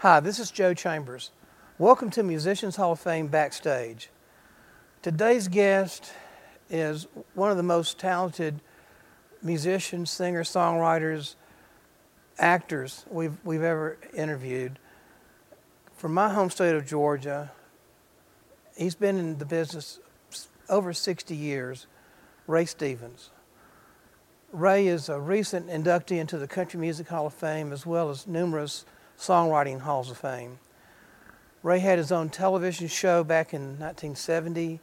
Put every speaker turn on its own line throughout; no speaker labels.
Hi, this is Joe Chambers. Welcome to Musicians Hall of Fame Backstage. Today's guest is one of the most talented musicians, singers, songwriters, actors we've, we've ever interviewed. From my home state of Georgia, he's been in the business over 60 years, Ray Stevens. Ray is a recent inductee into the Country Music Hall of Fame as well as numerous songwriting halls of fame. Ray had his own television show back in 1970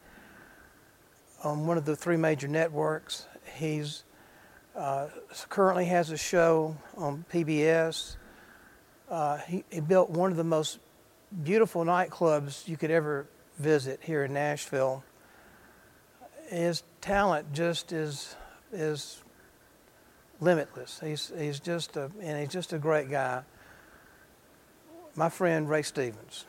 on one of the three major networks. He's uh, currently has a show on PBS. Uh, he, he built one of the most beautiful nightclubs you could ever visit here in Nashville. His talent just is is limitless. He's, he's just a, and he's just a great guy. My friend Ray Stevens.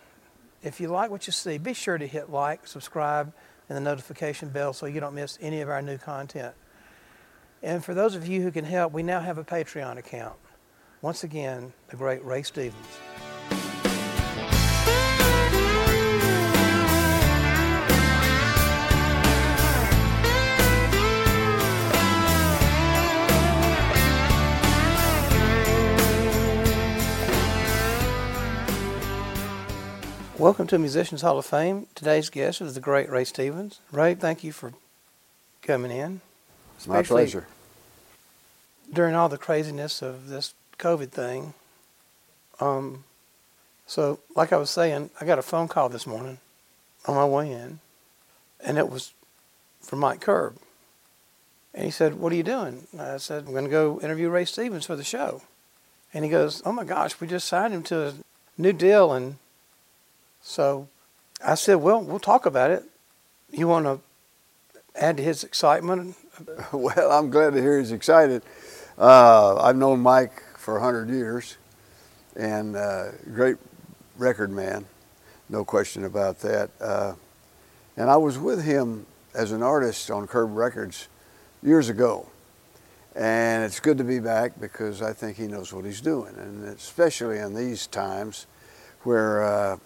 If you like what you see, be sure to hit like, subscribe, and the notification bell so you don't miss any of our new content. And for those of you who can help, we now have a Patreon account. Once again, the great Ray Stevens. Welcome to Musicians Hall of Fame. Today's guest is the great Ray Stevens. Ray, thank you for coming in.
It's my pleasure.
During all the craziness of this COVID thing, um, so like I was saying, I got a phone call this morning on my way in, and it was from Mike Curb. And he said, What are you doing? And I said, I'm going to go interview Ray Stevens for the show. And he goes, Oh my gosh, we just signed him to a new deal, and so I said, well, we'll talk about it. You want to add to his excitement?
well, I'm glad to hear he's excited. Uh, I've known Mike for 100 years and uh, great record man, no question about that. Uh, and I was with him as an artist on Curb Records years ago. And it's good to be back because I think he knows what he's doing. And especially in these times where uh,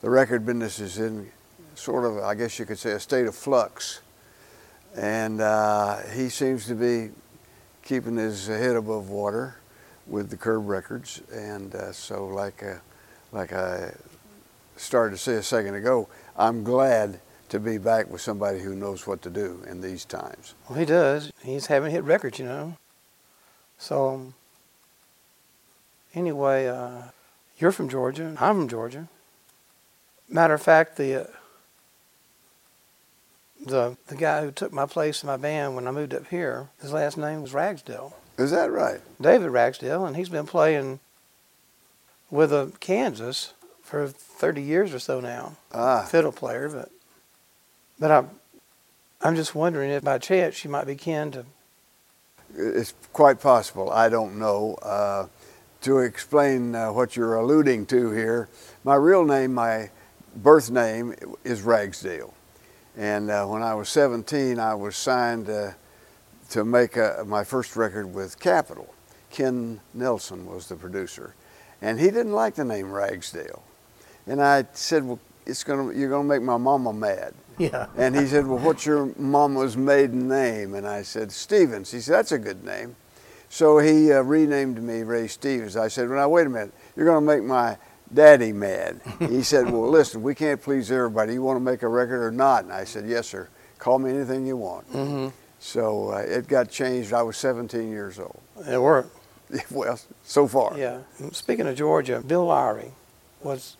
the record business is in sort of, I guess you could say, a state of flux. And uh, he seems to be keeping his head above water with the Curb Records. And uh, so, like, uh, like I started to say a second ago, I'm glad to be back with somebody who knows what to do in these times.
Well, he does. He's having hit records, you know. So, um, anyway, uh, you're from Georgia. I'm from Georgia. Matter of fact, the uh, the the guy who took my place in my band when I moved up here, his last name was Ragsdale.
Is that right?
David Ragsdale, and he's been playing with a Kansas for 30 years or so now.
Ah.
Fiddle player, but but I'm I'm just wondering if by chance you might be kin to.
It's quite possible. I don't know. Uh, to explain uh, what you're alluding to here, my real name, my birth name is Ragsdale. And uh, when I was 17, I was signed uh, to make a, my first record with Capitol. Ken Nelson was the producer. And he didn't like the name Ragsdale. And I said, well, it's gonna, you're going to make my mama mad.
Yeah.
and he said, well, what's your mama's maiden name? And I said, Stevens. He said, that's a good name. So he uh, renamed me Ray Stevens. I said, well, now, wait a minute. You're going to make my daddy mad. He said, Well, listen, we can't please everybody. You want to make a record or not? And I said, Yes, sir. Call me anything you want.
Mm-hmm.
So uh, it got changed. I was 17 years old.
It worked.
well, so far.
Yeah. Speaking of Georgia, Bill Lowery was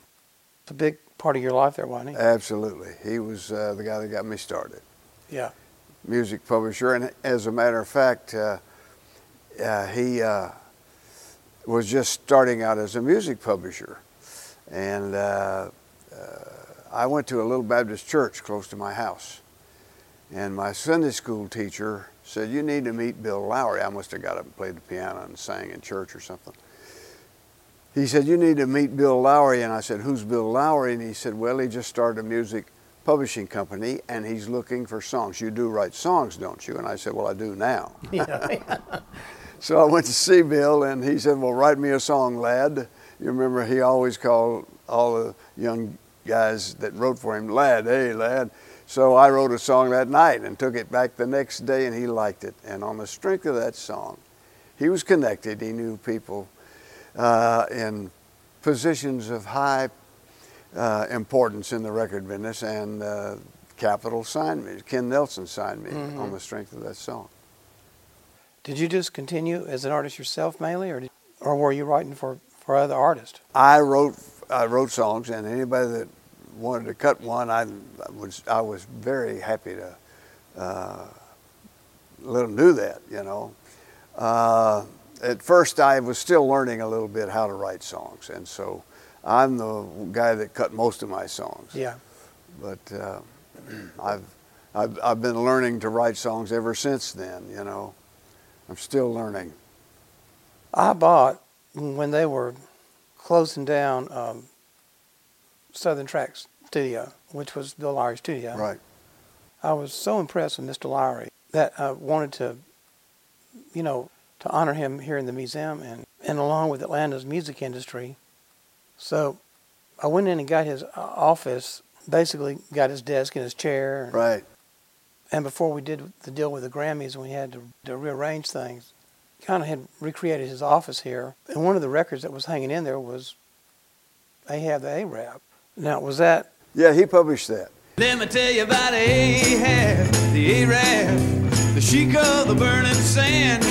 a big part of your life there, wasn't he?
Absolutely. He was uh, the guy that got me started.
Yeah.
Music publisher. And as a matter of fact, uh, uh he uh, was just starting out as a music publisher. And uh, uh, I went to a little Baptist church close to my house. And my Sunday school teacher said, You need to meet Bill Lowery. I must have got up and played the piano and sang in church or something. He said, You need to meet Bill Lowery. And I said, Who's Bill Lowery? And he said, Well, he just started a music publishing company and he's looking for songs. You do write songs, don't you? And I said, Well, I do now.
Yeah.
so I went to see Bill and he said, Well, write me a song, lad You remember he always called all the young guys that wrote for him, lad, hey, lad. So I wrote a song that night and took it back the next day, and he liked it. And on the strength of that song, he was connected. He knew people uh, in positions of high uh, importance in the record business, and uh, Capitol signed me. Ken Nelson signed me
Mhm.
on the strength of that song.
Did you just continue as an artist yourself mainly, or did, or were you writing for, for other artists?
I wrote I wrote songs, and anybody that wanted to cut one, I was I was very happy to uh, let them do that. You know, uh, at first I was still learning a little bit how to write songs, and so I'm the guy that cut most of my songs.
Yeah.
But uh, I've, I've I've been learning to write songs ever since then. You know, I'm still learning.
I bought when they were closing down um, Southern Tracks Studio, which was Bill Lowery's studio.
Right.
I was so impressed with Mr. Lowery that I wanted to, you know, to honor him here in the museum and, and along with Atlanta's music industry. So I went in and got his uh, office, basically got his desk and his chair. And,
Right.
and before we did the deal with the Grammys, we had to, to rearrange things. Kind of had recreated his office here, and one of the records that was hanging in there was Ahab the Arab. Now, was that
Yeah, he published that.
Let me tell you about Ahab, the Arab, the sheik of the burning sand.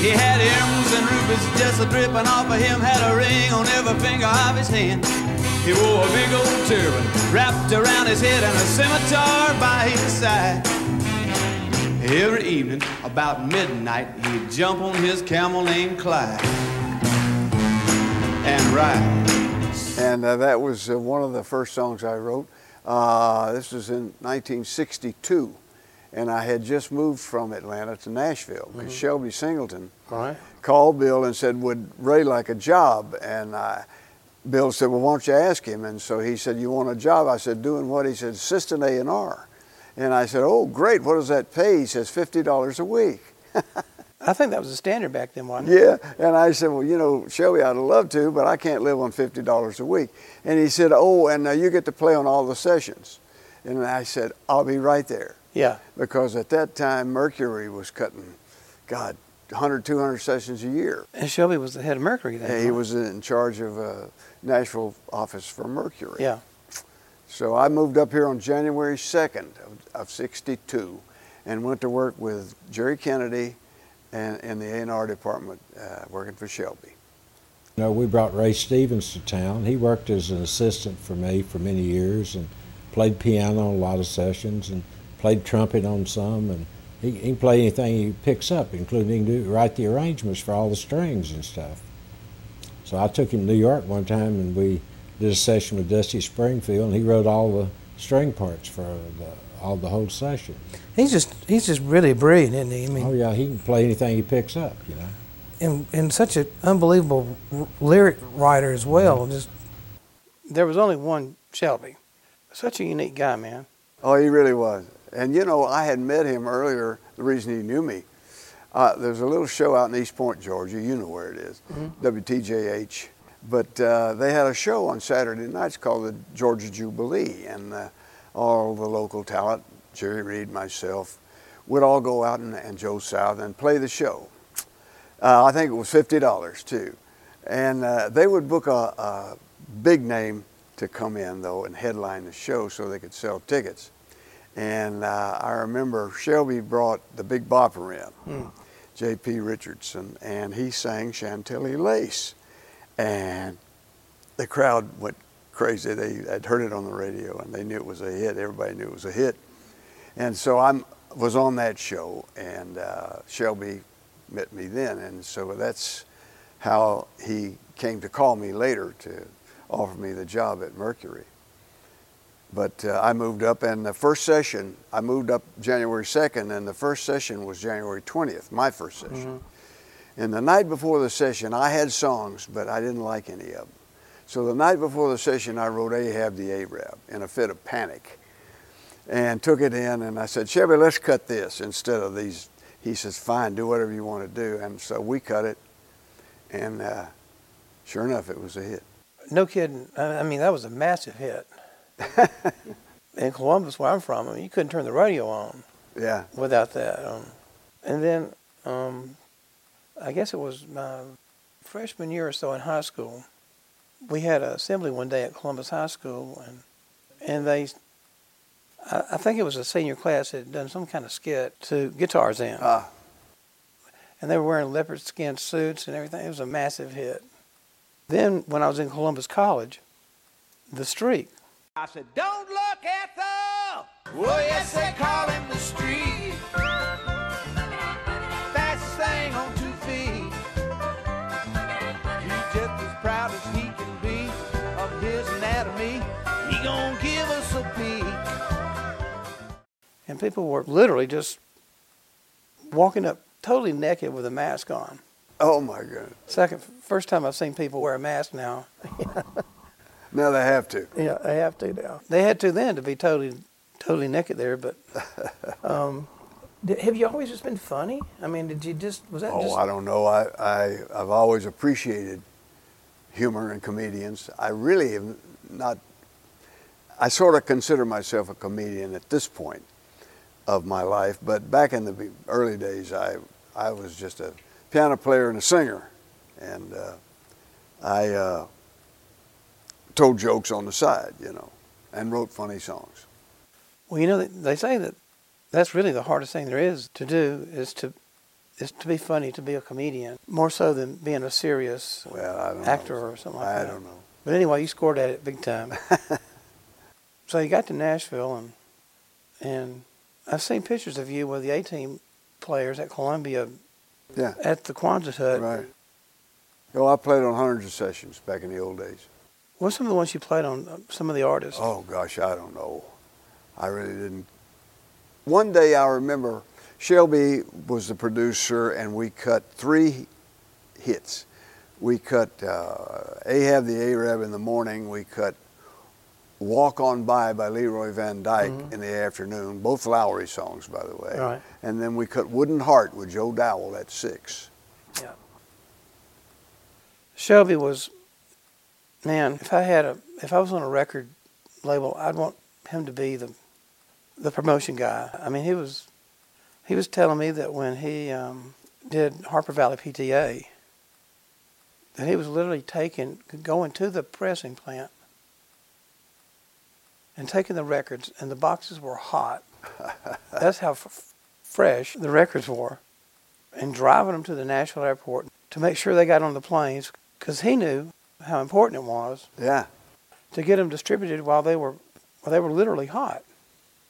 He had emeralds and rubies just a dripping off of him, had a ring on every finger of his hand. He wore a big old turban wrapped around his head and a scimitar by his side. Every evening, about midnight, he'd jump on his camel named Clyde and ride.
And uh, that was uh, one of the first songs I wrote. Uh, this was in 1962, and I had just moved from Atlanta to Nashville because Shelby Singleton
right?
called Bill and said, "Would Ray like a job?" And I, Bill said, "Well, why don't you ask him?" And so he said, "You want a job?" I said, "Doing what?" He said, "Assistant A and R." And I said, "Oh, great! What does that pay?" He says, 50 dollars a week."
I think that was a standard back then, wasn't it?
Yeah, and I said, well, you know, Shelby, I'd love to, but I can't live on fifty dollars a week. And he said, oh, and uh, you get to play on all the sessions. And I said, I'll be right there,
Yeah.
because at that time Mercury was cutting, God, 100, 200 sessions a year.
And Shelby was the head of Mercury then.
And he was in charge of a Nashville office for Mercury.
Yeah.
So I moved up here on January 2nd of, of 62 and went to work with Jerry Kennedy and in the A&R department uh, working for Shelby.
You know, we brought Ray Stevens to town. He worked as an assistant for me for many years and played piano on a lot of sessions and played trumpet on some. And he, he can play anything he picks up, including do, write the arrangements for all the strings and stuff. So I took him to New York one time and we did a session with Dusty Springfield and he wrote all the string parts for the, all the whole session.
He's just he's just really brilliant, isn't he? I mean,
Oh yeah, he can play anything he picks up, you know.
and, and such an unbelievable r- lyric writer as well. Just there was only one Shelby. Such a unique guy, man.
Oh, he really was. And you know, I had met him earlier. The reason he knew me, uh, there's a little show out in East Point, Georgia. You know where it is, WTJH. But uh, they had a show on Saturday nights called the Georgia Jubilee, and uh, all the local talent, Jerry Reed, myself, would all go out and, and Joe South and play the show. Uh, I think it was fifty dollars too, and uh, they would book a, a big name to come in though and headline the show so they could sell tickets. And uh, I remember Shelby brought the Big Bopper in, J.P. Richardson, and he sang Chantilly Lace, and the crowd went crazy. They had heard it on the radio and they knew it was a hit. Everybody knew it was a hit, and so I was on that show, and uh, Shelby met me then, and so that's how he came to call me later to offer me the job at Mercury. But uh, I moved up, and the first session, I moved up January 2nd, and the first session was January 20th, my first session. And the night before the session, I had songs, but I didn't like any of them. So the night before the session, I wrote Ahab the Arab in a fit of panic and took it in, and I said, Shelby, let's cut this instead of these. He says, fine, do whatever you want to do. And so we cut it, and uh, sure enough, it was a hit.
No kidding. I mean, that was a massive hit. In Columbus, where I'm from, I mean, you couldn't turn the radio on
Yeah.
without that. Um, and then, um, I guess it was my freshman year or so in high school. We had an assembly one day at Columbus High School, and and they, I, I think it was a senior class that had done some kind of skit to Gitarzan,
Ah,
and they were wearing leopard skin suits and everything. It was a massive hit. Then, when I was in Columbus College, The Streak.
I said, don't look at the. Oh, yes, they call him
and people were literally just walking up totally naked with a mask on.
oh my goodness.
Second, first time I've seen people wear a mask now.
Now they have to.
Yeah, they have to now. They had to then to be totally, totally naked there. But um, did, have you always just been funny? I mean, did you just was that
Oh,
just?
I don't know. I, I, I've always appreciated humor and comedians. I really have not, I sort of consider myself a comedian at this point of my life, but back in the early days, I, I was just a piano player and a singer. And uh, I uh, told jokes on the side, you know, and wrote funny songs.
Well, you know, they- say that that's really the hardest thing there is to do is to is to be funny, to be a comedian, more so than being a serious
Well, I don't
actor
know.
or something like
I
that.
don't know.
But anyway, you scored at it big time. so you got to Nashville, and and I've seen pictures of you with the A team players at Columbia
Yeah.
at the Quonset Hut.
Right. Oh, I played on hundreds of sessions back in the old days.
What's some of the ones you played on? uh, Some of the artists.
Oh gosh, I don't know. I really didn't. One day I remember Shelby was the producer, and we cut three hits. We cut uh, Ahab the Arab in the morning. We cut Walk On By by Leroy Van Dyke in the afternoon. Both Lowery songs, by the way.
Right.
And then we cut Wooden Heart with Joe Dowell at six.
Yeah. Shelby was, man. If I had a, if I was on a record label, I'd want him to be the, the promotion guy. I mean, he was, he was telling me that when he um, did Harper Valley PTA, that he was literally taking, going to the pressing plant, and taking the records, and the boxes were hot. That's how f- fresh the records were and driving them to the Nashville airport to make sure they got on the planes because he knew how important it was
Yeah.
to get them distributed while they were while they were literally hot,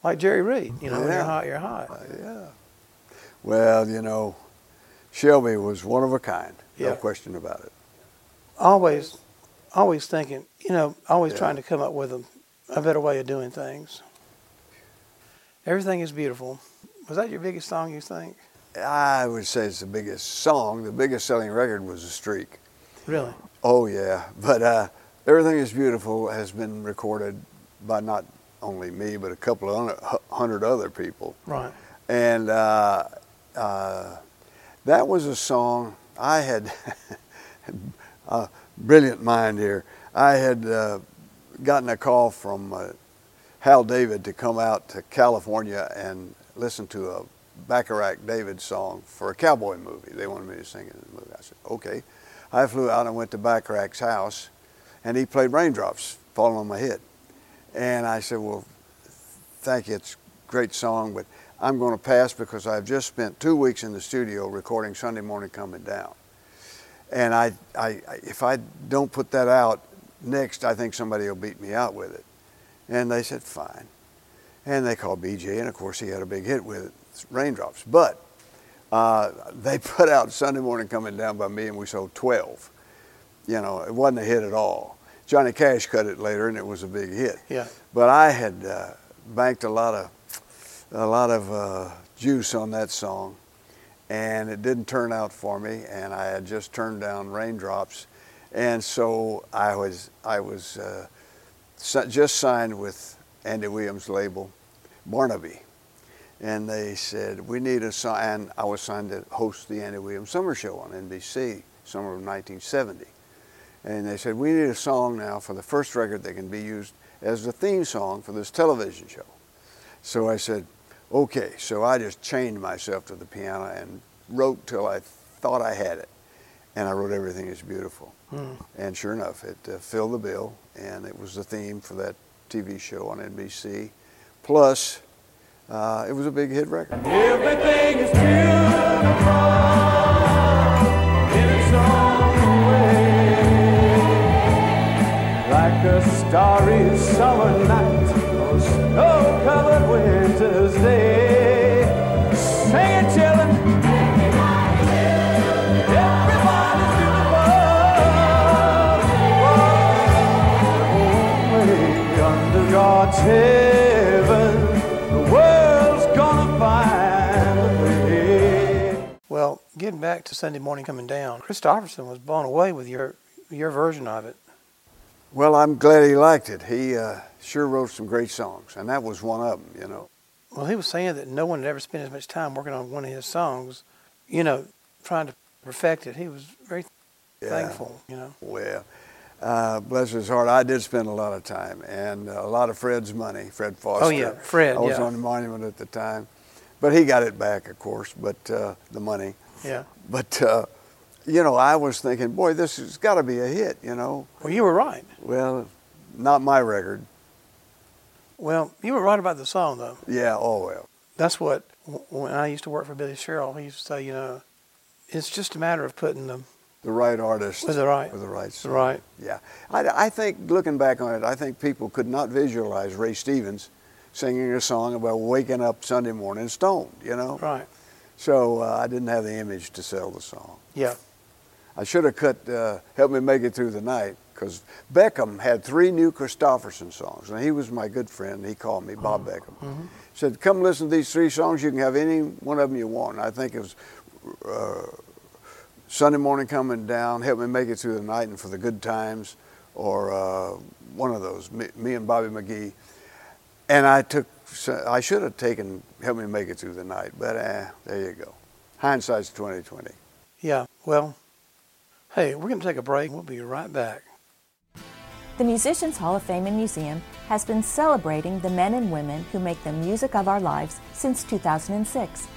like Jerry Reed. You know, when you're hot, you're hot.
Uh, yeah. Well, you know, Shelby was one of a kind.
Yeah.
No question about it.
Always, always thinking. You know, always
Yeah.
trying to come up with a, a better way of doing things. Everything is beautiful. Was that your biggest song? You think?
I would say it's the biggest song. The biggest selling record was A Streak.
Really?
Oh, yeah. But uh, Everything is Beautiful has been recorded by not only me, but a couple of hundred other people.
Right.
And uh, uh, that was a song I had, a brilliant mind here. I had uh, gotten a call from uh, Hal David to come out to California and listen to a Bacharach David song for a cowboy movie. They wanted me to sing it in the movie. I said, okay. I flew out and went to Bacharach's house, and he played Raindrops Falling on My Head. And I said, well, thank you. It's a great song, but I'm going to pass because I've just spent two weeks in the studio recording Sunday Morning Coming Down. And I, I, if I don't put that out next, I think somebody will beat me out with it. And they said, fine. And they called BJ, and of course he had a big hit with it, Raindrops. But uh, they put out Sunday Morning Coming Down by me, and we sold 12. You know, it wasn't a hit at all. Johnny Cash cut it later, and it was a big hit.
Yeah.
But I had uh, banked a lot of a lot of uh, juice on that song, and it didn't turn out for me. And I had just turned down Raindrops, and so I was I was uh, just signed with Andy Williams' label, Barnaby, and they said we need a song. And I was signed to host the Andy Williams Summer Show on NBC, summer of 1970. And they said, we need a song now for the first record that can be used as the theme song for this television show. So I said, okay. So I just chained myself to the piano and wrote till I thought I had it. And I wrote Everything is Beautiful. And sure enough, it uh, filled the bill, and it was the theme for that TV show on NBC. Plus, uh, it was a big hit record.
Everything is beautiful. Like a starry summer night snow-covered winter's day.
Well, getting back to Sunday morning coming down, Kristofferson was blown away with your your version of it.
Well, I'm glad he liked it. He uh, sure wrote some great songs, and that was one of them, you know.
Well, he was saying that no one had ever spent as much time working on one of his songs, you know, trying to perfect it. He was very
Yeah.
thankful, you know.
Well, uh, bless his heart, I did spend a lot of time and a lot of Fred's money, Fred Foster.
Oh, yeah, Fred,
I was
yeah.
on the monument at the time. But he got it back, of course, but uh, the money.
Yeah.
But, uh, you know, I was thinking, boy, this has got to be a hit, you know.
Well, you were right.
Well, not my record.
Well, you were right about the song, though.
Yeah, oh well.
That's what, when I used to work for Billy Sherrill, he used to say, you know, it's just a matter of putting them
The right artist.
with the right,
With the right song.
right.
Yeah. I, I think, looking back on it, I think people could not visualize Ray Stevens singing a song about waking up Sunday morning stoned, you know?
Right.
So uh, I didn't have the image to sell the song.
Yeah.
I should have cut uh, Help Me Make It Through the Night because Beckham had three new Kristofferson songs. And he was my good friend. He called me Bob Beckham. Said, come listen to these three songs. You can have any one of them you want. And I think it was uh, Sunday Morning Coming Down, Help Me Make It Through the Night, and For the Good Times, or uh, one of those, me, me and Bobby McGee. And I took, I should have taken Help Me Make It Through the Night, but eh, there you go. Hindsight's 2020.
Yeah. Well, hey, we're going to take a break. We'll be right back.
The Musicians Hall of Fame and Museum has been celebrating the men and women who make the music of our lives since 2006.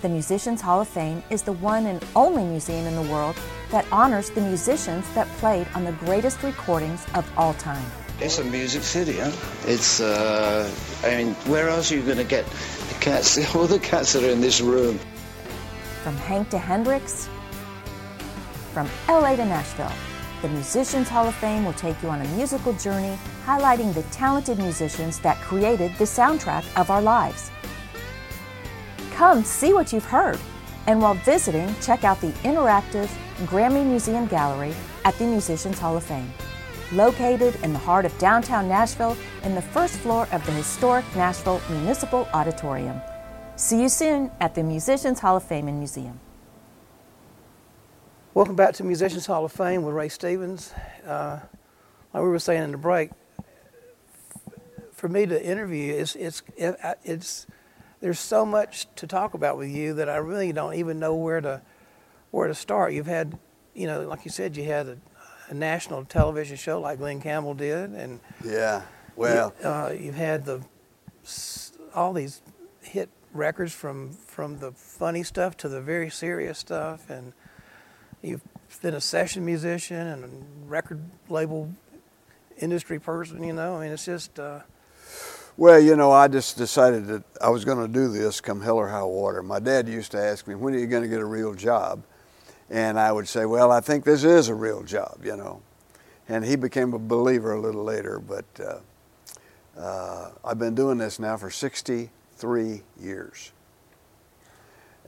The Musicians Hall of Fame is the one and only museum in the world that honors the musicians that played on the greatest recordings of all time.
It's a music city, huh? It's, uh, I mean, where else are you going to get the cats, all the cats that are in this room?
From Hank to Hendrix, from LA to Nashville, the Musicians Hall of Fame will take you on a musical journey highlighting the talented musicians that created the soundtrack of our lives. Come see what you've heard, and while visiting, check out the interactive Grammy Museum Gallery at the Musicians Hall of Fame. Located in the heart of downtown Nashville, in the first floor of the historic Nashville Municipal Auditorium. See you soon at the Musicians Hall of Fame and Museum.
Welcome back to Musicians Hall of Fame with Ray Stevens. Uh, like we were saying in the break, for me to interview, it's it's it, it's there's so much to talk about with you that I really don't even know where to where to start. You've had, you know, like you said, you had a, a national television show like Glen Campbell did, and
Yeah. Well,
uh, you've had the all these hit records from from the funny stuff to the very serious stuff, and you've been a session musician and a record label industry person. You know, I mean, it's just uh,
well, you know, I just decided that I was going to do this come hell or high water. My dad used to ask me, when are you going to get a real job? And I would say, well, I think this is a real job, you know. And he became a believer a little later, but uh, uh, I've been doing this now for 63 years.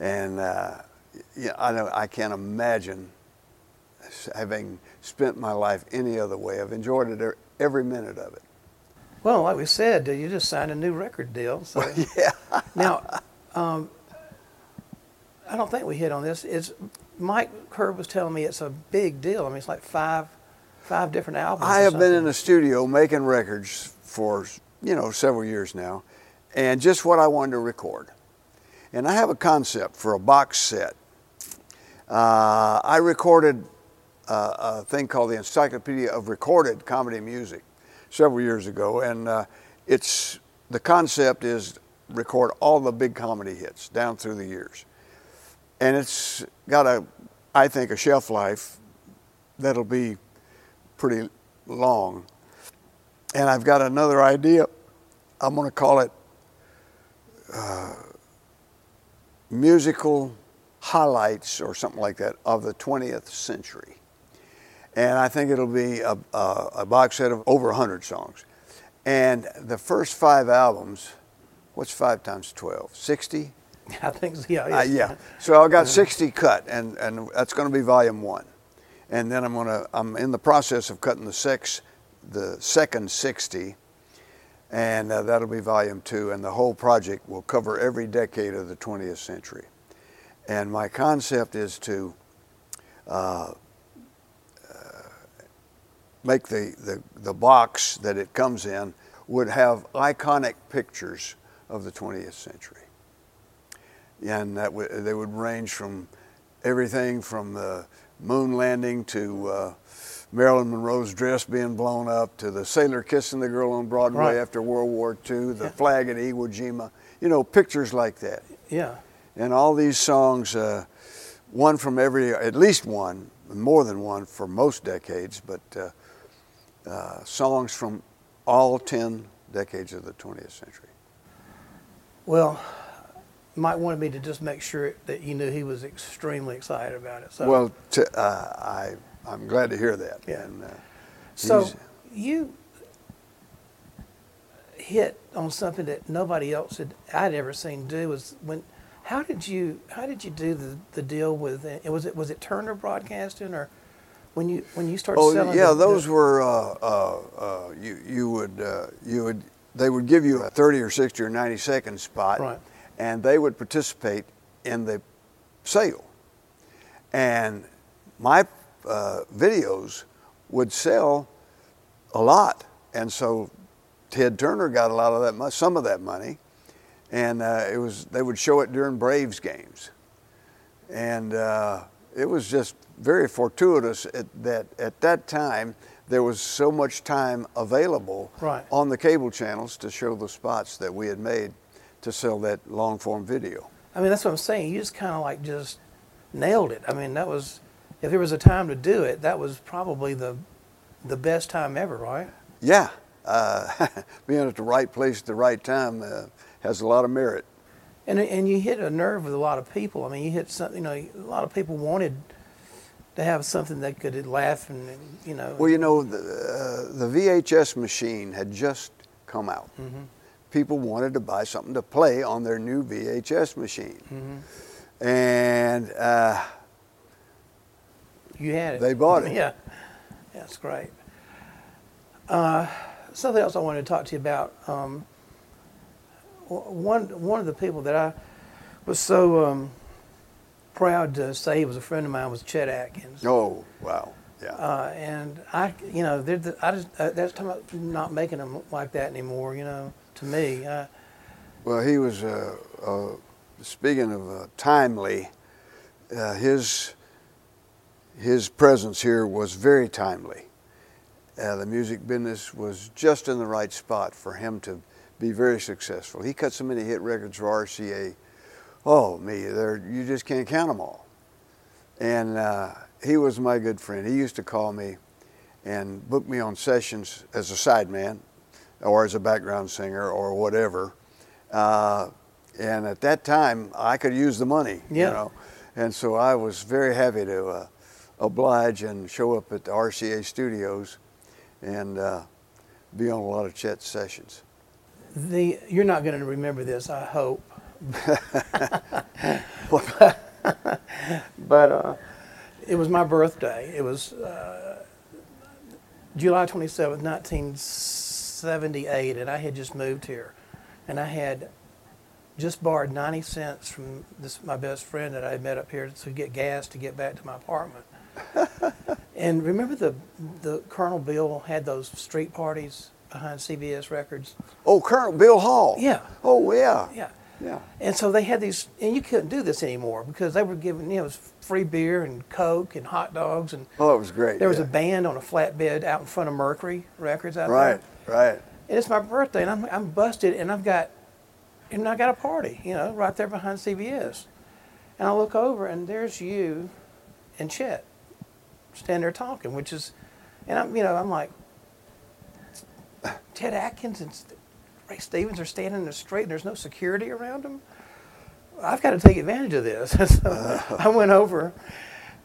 And uh, yeah, I, don't, I can't imagine having spent my life any other way. I've enjoyed it every minute of it.
Well, like we said, you just signed a new record deal. So
Yeah.
now, um, I don't think we hit on this. It's Mike Curb was telling me it's a big deal. I mean, it's like five five different albums.
I have been in the studio making records for, you know, several years now, and just what I wanted to record. And I have a concept for a box set. Uh, I recorded uh, a thing called the Encyclopedia of Recorded Comedy Music several years ago, and uh, it's the concept is record all the big comedy hits down through the years, and it's got a, I think, a shelf life that'll be pretty long. And I've got another idea. I'm going to call it uh, musical highlights or something like that of the 20th century. And I think it'll be a, a, a box set of over 100 songs. And the first five albums, what's five times 12? 60?
I think so, yeah.
Uh, yeah. So I've got 60 cut, and, and that's going to be volume one. And then I'm going to, I'm in the process of cutting the six, the second 60, and uh, that'll be volume two. And the whole project will cover every decade of the 20th century. And my concept is to uh, make the, the, the box that it comes in would have iconic pictures of the 20th century. And that w- they would range from everything from the moon landing to uh, Marilyn Monroe's dress being blown up to the sailor kissing the girl on Broadway
Right.
after World War II, the flag at Iwo Jima, you know, pictures like that.
Yeah.
And all these songs, uh, one from every, at least one, more than one for most decades, but uh, uh, songs from all 10 decades of the 20th century.
Well, Mike wanted me to just make sure that you knew he was extremely excited about it. So,
Well, t- uh, I, I'm glad to hear that.
Yeah.
And, uh,
so you hit on something that nobody else had I'd ever seen do was when. How did you How did you do the, the deal with it? Was it was it Turner Broadcasting or when you when you started
Oh
selling?
yeah,
the-
those
the,
were uh, uh, uh, you you would uh, you would they would give you a 30 or 60 or 90 second spot,
Right.
and they would participate in the sale. And my uh, videos would sell a lot, and so Ted Turner got a lot of that, some of that money, and uh, it was they would show it during Braves games, and uh, it was just very fortuitous at, that at that time there was so much time available
Right.
on the cable channels to show the spots that we had made to sell that long form video.
I mean, that's what I'm saying. You just kind of like just nailed it. I mean, that was if there was a time to do it, that was probably the the best time ever, right?
Yeah, uh, being at the right place at the right time uh, has a lot of merit.
And and you hit a nerve with a lot of people. I mean, you hit something. You know, a lot of people wanted to have something that could laugh and you know.
Well, you know, the, uh, the VHS machine had just come out. People wanted to buy something to play on their new VHS machine. And uh,
you had it.
they bought it.
Yeah, that's great. Uh, something else I wanted to talk to you about. Um, one one of the people that I was so um, proud to say he was a friend of mine was Chet Atkins.
oh, wow. Yeah.
Uh, and I, you know, they're the, I just uh, that's talking about not making them like that anymore. You know, to me, uh,
Well, he was, uh, uh, speaking of uh, timely, uh, his, his presence here was very timely. Uh, the music business was just in the right spot for him to be very successful. He cut so many hit records for RCA. Oh, me, there you just can't count them all. And uh, he was my good friend. He used to call me and book me on sessions as a sideman or as a background singer or whatever. Uh, and at that time, I could use the money,
Yeah.
you know. And so I was very happy to uh, oblige and show up at the RCA studios and uh, be on a lot of Chet's sessions.
the you're not going to remember this, I hope. But uh, it was my birthday. It was uh, July 27th, 1978, and I had just moved here, and I had just borrowed 90 cents from this my best friend that I had met up here to get gas to get back to my apartment. and remember the the Colonel Bill had those street parties behind CBS Records.
Oh, Colonel Bill Hall.
Yeah.
Oh, yeah.
Yeah.
Yeah.
And so they had these, and you couldn't do this anymore because they were giving, you know, it was free beer and Coke and hot dogs. And
Oh, it was great.
there was
yeah.
a band on a flatbed out in front of Mercury Records out
Right,
there.
right. right.
And it's my birthday, and I'm, I'm busted, and I've got, and I got a party, you know, right there behind CBS. And I look over, and there's you and Chet standing there talking, which is, and I'm, you know, I'm like, Chet Atkins and Ray Stevens are standing in the street, and there's no security around them. I've got to take advantage of this. so I went over.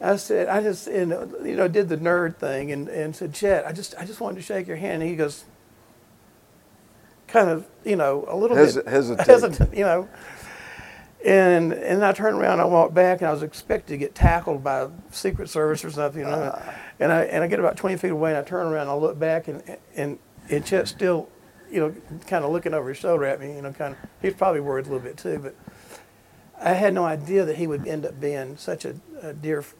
I said, I just, and, uh, you know, did the nerd thing, and, and said, Chet, I just, I just wanted to shake your hand. And he goes, kind of, you know, a little
Hesi-
bit
hesitate.
hesitant, you know. And and I turned around, I walked back, and I was expected to get tackled by Secret Service or something, you know. and I and I get about 20 feet away, and I turn around, and I look back, and and and Chet's still, you know, kind of looking over his shoulder at me, you know, kind of. He's probably worried a little bit too, but I had no idea that he would end up being such a, a dear f-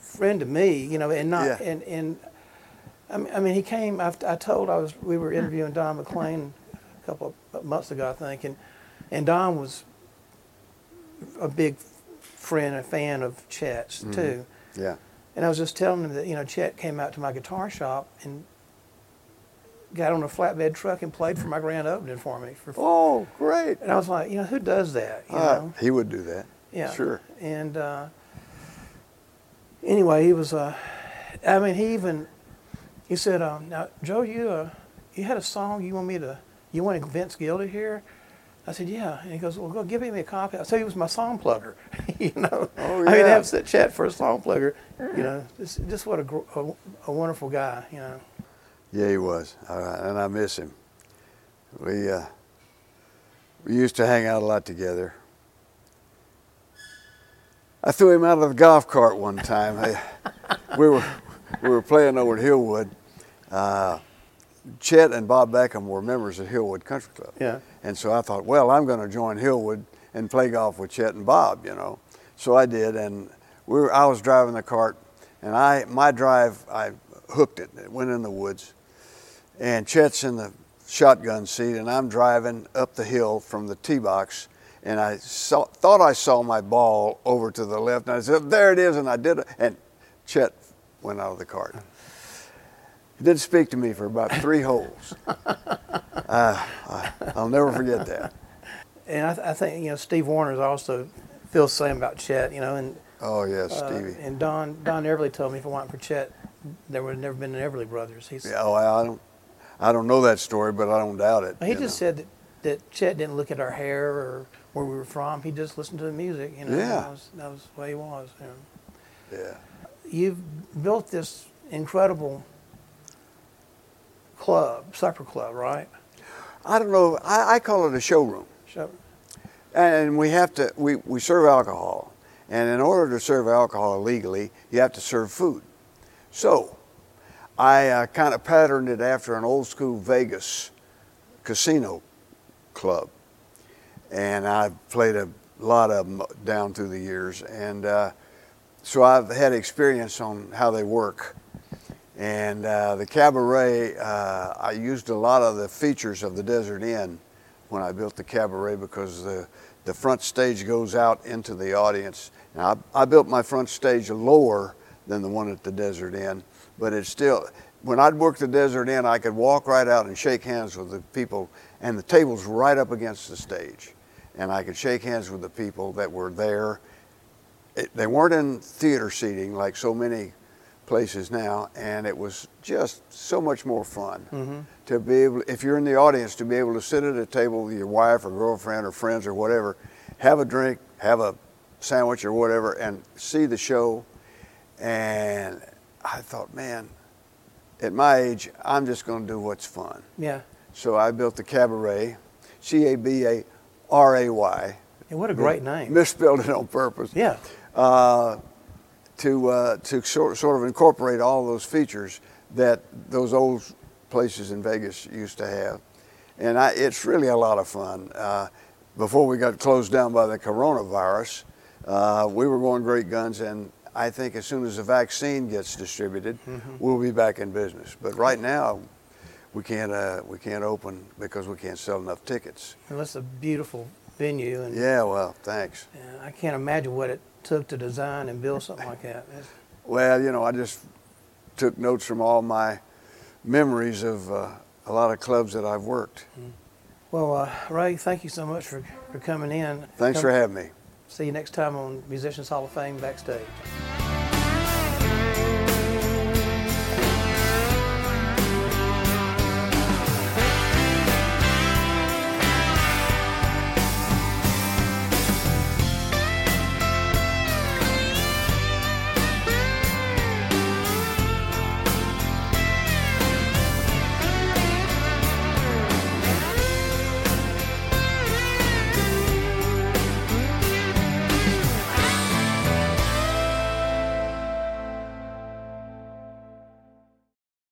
friend to me, you know, and not
Yeah.
and and. I mean, I mean, he came. I, I told I was. We were interviewing Don McLean a couple of months ago, I think, and and Don was a big friend and fan of Chet's mm-hmm. too.
Yeah.
And I was just telling him that you know Chet came out to my guitar shop and got on a flatbed truck and played for my grand opening for me. For,
Oh, great.
and I was like, you know, who does that? You
Uh,
know?
he would do that.
Yeah.
Sure.
And uh, anyway, he was. Uh, I mean, he even he said, um, "Now, Joe, you uh, you had a song you want me to you wanted Vince Gill to hear." I said, "Yeah," and he goes, "Well, go give me a copy." I said, "He was my song plugger." you know,
Oh, yeah.
I mean,
yeah.
have that Chet for a song plugger. You know, just, just what a, a a wonderful guy. You know.
Yeah, he was, and I miss him. We uh, we used to hang out a lot together. I threw him out of the golf cart one time. We were we were playing over at Hillwood. Uh, Chet and Bob Beckham were members of Hillwood Country Club.
Yeah.
And so I thought, well, I'm going to join Hillwood and play golf with Chet and Bob, you know. So I did, and we were, I was driving the cart, and I my drive I hooked it. It went in the woods, and Chet's in the shotgun seat, and I'm driving up the hill from the tee box, and I saw, thought I saw my ball over to the left, and I said, "There it is," and I did it, and Chet went out of the cart. He didn't speak to me for about three holes. Uh, I, I'll never forget that.
And I, th- I think you know Steve Wariner's also feels the same about Chet. You know, and
Oh yes,
Uh,
Stevie.
and Don Don Everly told me if it wasn't for Chet, there would have never been an Everly Brothers. He's,
Yeah, oh, I don't, I don't know that story, but I don't doubt it.
he just
know.
said that, that Chet didn't look at our hair or where we were from. He just listened to the music. You know,
Yeah.
that was, that was the way he was. You know.
Yeah.
You've built this incredible club, supper club, right?
I don't know. I, I call it a showroom,
So,
and we have to. We, we serve alcohol, and in order to serve alcohol legally, you have to serve food. So, I uh, kind of patterned it after an old school Vegas casino club, and I've played a lot of them down through the years, and uh, so I've had experience on how they work. And uh, the cabaret, uh, I used a lot of the features of the Desert Inn when I built the cabaret because the, the front stage goes out into the audience. Now, I, I built my front stage lower than the one at the Desert Inn, but it's still, when I'd work the Desert Inn, I could walk right out and shake hands with the people, and the table's right up against the stage. And I could shake hands with the people that were there. It, they weren't in theater seating like so many places now, and it was just so much more fun mm-hmm. to be able, if you're in the audience, to be able to sit at a table with your wife or girlfriend or friends or whatever, have a drink, have a sandwich or whatever, and see the show. And I thought, man, at my age, I'm just going to do what's fun.
yeah.
So I built the cabaret, C A B A R A Y.
And what a great name.
Misspelled it on purpose
Yeah.
uh, to uh, to sort, sort of incorporate all those features that those old places in Vegas used to have, and I, it's really a lot of fun. Uh, before we got closed down by the coronavirus, uh, we were going great guns, and I think as soon as the vaccine gets distributed, we'll be back in business. But right now, we can't uh, we can't open because we can't sell enough tickets.
That's a beautiful venue, and
Yeah, well, thanks.
I can't imagine what it took to design and build something like that. That's-
Well, you know, I just took notes from all my memories of uh, a lot of clubs that I've worked.
Well, uh, Ray, thank you so much for, for coming in.
Thanks
Come-
for having me.
See you next time on Musicians Hall of Fame backstage.